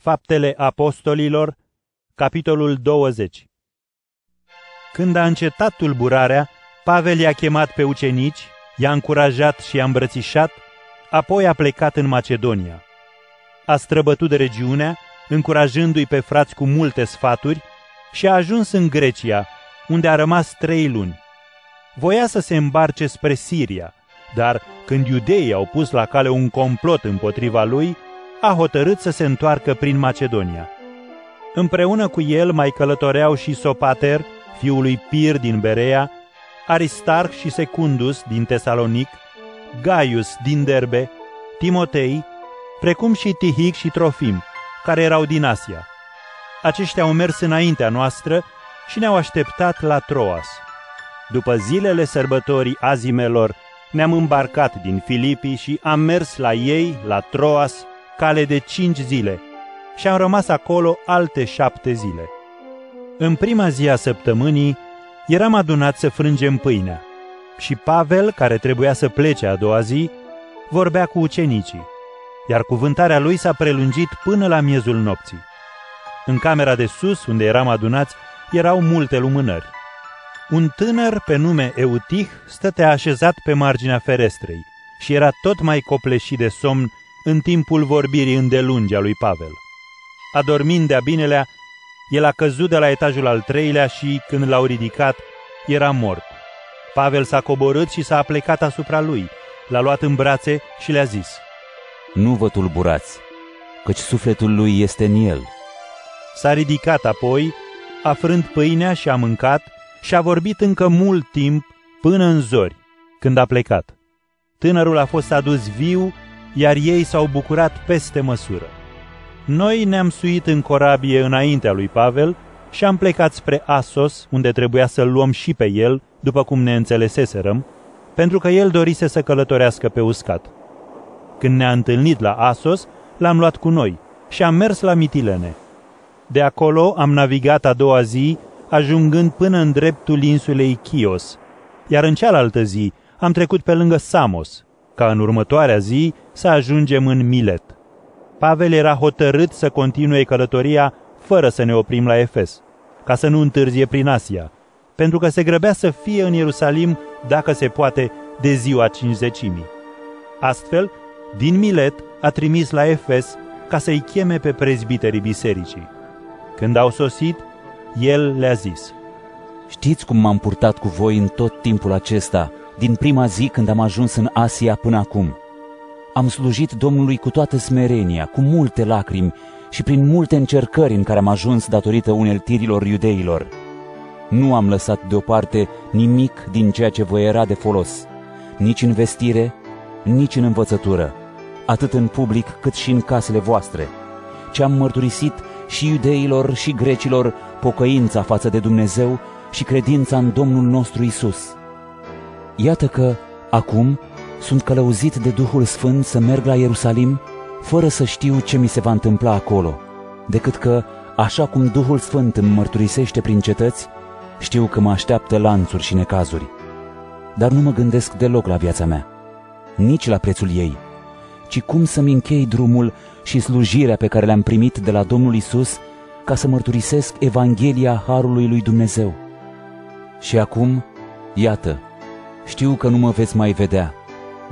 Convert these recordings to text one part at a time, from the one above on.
Faptele Apostolilor, capitolul 20 Când a încetat tulburarea, Pavel i-a chemat pe ucenici, i-a încurajat și i-a îmbrățișat, apoi a plecat în Macedonia. A străbătut de regiunea, încurajându-i pe frați cu multe sfaturi, și a ajuns în Grecia, unde a rămas trei luni. Voia să se îmbarce spre Siria, dar când iudeii au pus la cale un complot împotriva lui, a hotărât să se întoarcă prin Macedonia. Împreună cu el mai călătoreau și Sopater, fiul lui Pir din Berea, Aristarch și Secundus din Tesalonic, Gaius din Derbe, Timotei, precum și Tihic și Trofim, care erau din Asia. Aceștia au mers înaintea noastră și ne-au așteptat la Troas. După zilele sărbătorii azimelor, ne-am îmbarcat din Filipii și am mers la ei, la Troas, cale de cinci zile și am rămas acolo alte șapte zile. În prima zi a săptămânii eram adunat să frângem pâinea și Pavel, care trebuia să plece a doua zi, vorbea cu ucenicii, iar cuvântarea lui s-a prelungit până la miezul nopții. În camera de sus, unde eram adunați, erau multe lumânări. Un tânăr pe nume Eutih stătea așezat pe marginea ferestrei și era tot mai copleșit de somn în timpul vorbirii îndelungi a lui Pavel. Adormind de-a binelea, el a căzut de la etajul al treilea și, când l-au ridicat, era mort. Pavel s-a coborât și s-a aplecat asupra lui, l-a luat în brațe și le-a zis, Nu vă tulburați, căci sufletul lui este în el. S-a ridicat apoi, a frânt pâinea și a mâncat și a vorbit încă mult timp până în zori, când a plecat. Tânărul a fost adus viu iar ei s-au bucurat peste măsură. Noi ne-am suit în corabie înaintea lui Pavel și am plecat spre Asos, unde trebuia să-l luăm și pe el, după cum ne înțeleseserăm, pentru că el dorise să călătorească pe uscat. Când ne-a întâlnit la Asos, l-am luat cu noi și am mers la Mitilene. De acolo am navigat a doua zi, ajungând până în dreptul insulei Chios, iar în cealaltă zi am trecut pe lângă Samos, ca în următoarea zi să ajungem în Milet. Pavel era hotărât să continue călătoria fără să ne oprim la Efes, ca să nu întârzie prin Asia, pentru că se grăbea să fie în Ierusalim, dacă se poate, de ziua cincizecimii. Astfel, din Milet a trimis la Efes ca să-i cheme pe prezbiterii bisericii. Când au sosit, el le-a zis, Știți cum m-am purtat cu voi în tot timpul acesta, din prima zi când am ajuns în Asia până acum. Am slujit Domnului cu toată smerenia, cu multe lacrimi și prin multe încercări în care am ajuns datorită uneltirilor iudeilor. Nu am lăsat deoparte nimic din ceea ce vă era de folos, nici în vestire, nici în învățătură, atât în public cât și în casele voastre, ce am mărturisit și iudeilor și grecilor pocăința față de Dumnezeu și credința în Domnul nostru Isus. Iată că, acum, sunt călăuzit de Duhul Sfânt să merg la Ierusalim, fără să știu ce mi se va întâmpla acolo, decât că, așa cum Duhul Sfânt îmi mărturisește prin cetăți, știu că mă așteaptă lanțuri și necazuri. Dar nu mă gândesc deloc la viața mea, nici la prețul ei, ci cum să-mi închei drumul și slujirea pe care le-am primit de la Domnul Isus ca să mărturisesc Evanghelia Harului lui Dumnezeu. Și acum, iată, știu că nu mă veți mai vedea,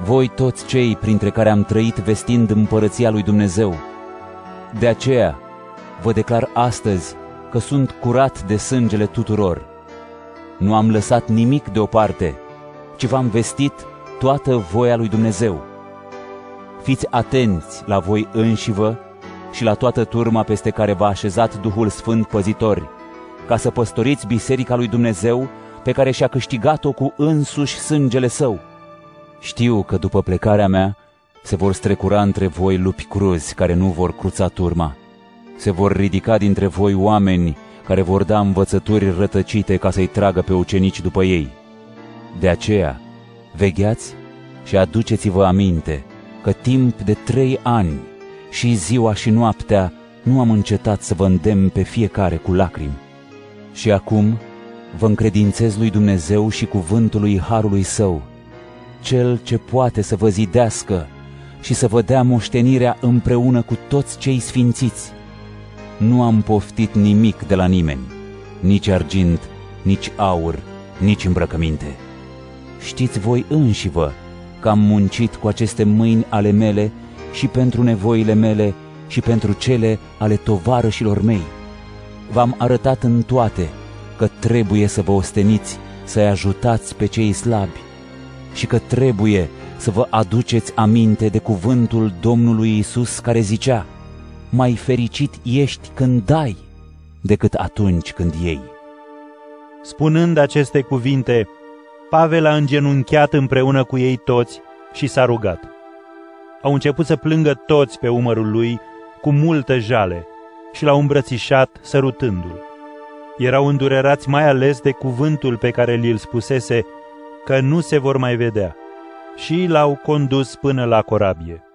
voi toți cei printre care am trăit vestind împărăția lui Dumnezeu. De aceea vă declar astăzi că sunt curat de sângele tuturor. Nu am lăsat nimic deoparte, ci v-am vestit toată voia lui Dumnezeu. Fiți atenți la voi înșivă și la toată turma peste care v-a așezat Duhul Sfânt păzitori, ca să păstoriți biserica lui Dumnezeu pe care și-a câștigat-o cu însuși sângele său. Știu că după plecarea mea se vor strecura între voi lupi cruzi care nu vor cruța turma. Se vor ridica dintre voi oameni care vor da învățături rătăcite ca să-i tragă pe ucenici după ei. De aceea, vegheați și aduceți-vă aminte că timp de trei ani și ziua și noaptea nu am încetat să vă îndemn pe fiecare cu lacrimi. Și acum vă încredințez lui Dumnezeu și cuvântului Harului Său, Cel ce poate să vă zidească și să vă dea moștenirea împreună cu toți cei sfințiți. nu am poftit nimic de la nimeni, nici argint, nici aur, nici îmbrăcăminte. Știți voi înși vă că am muncit cu aceste mâini ale mele și pentru nevoile mele și pentru cele ale tovarășilor mei. V-am arătat în toate că trebuie să vă osteniți, să-i ajutați pe cei slabi și că trebuie să vă aduceți aminte de cuvântul Domnului Isus care zicea, mai fericit ești când dai decât atunci când iei. Spunând aceste cuvinte, Pavel a îngenunchiat împreună cu ei toți și s-a rugat. Au început să plângă toți pe umărul lui cu multă jale și l-au îmbrățișat sărutându-l. Erau îndurerați mai ales de cuvântul pe care li-l spusese că nu se vor mai vedea și l-au condus până la corabie.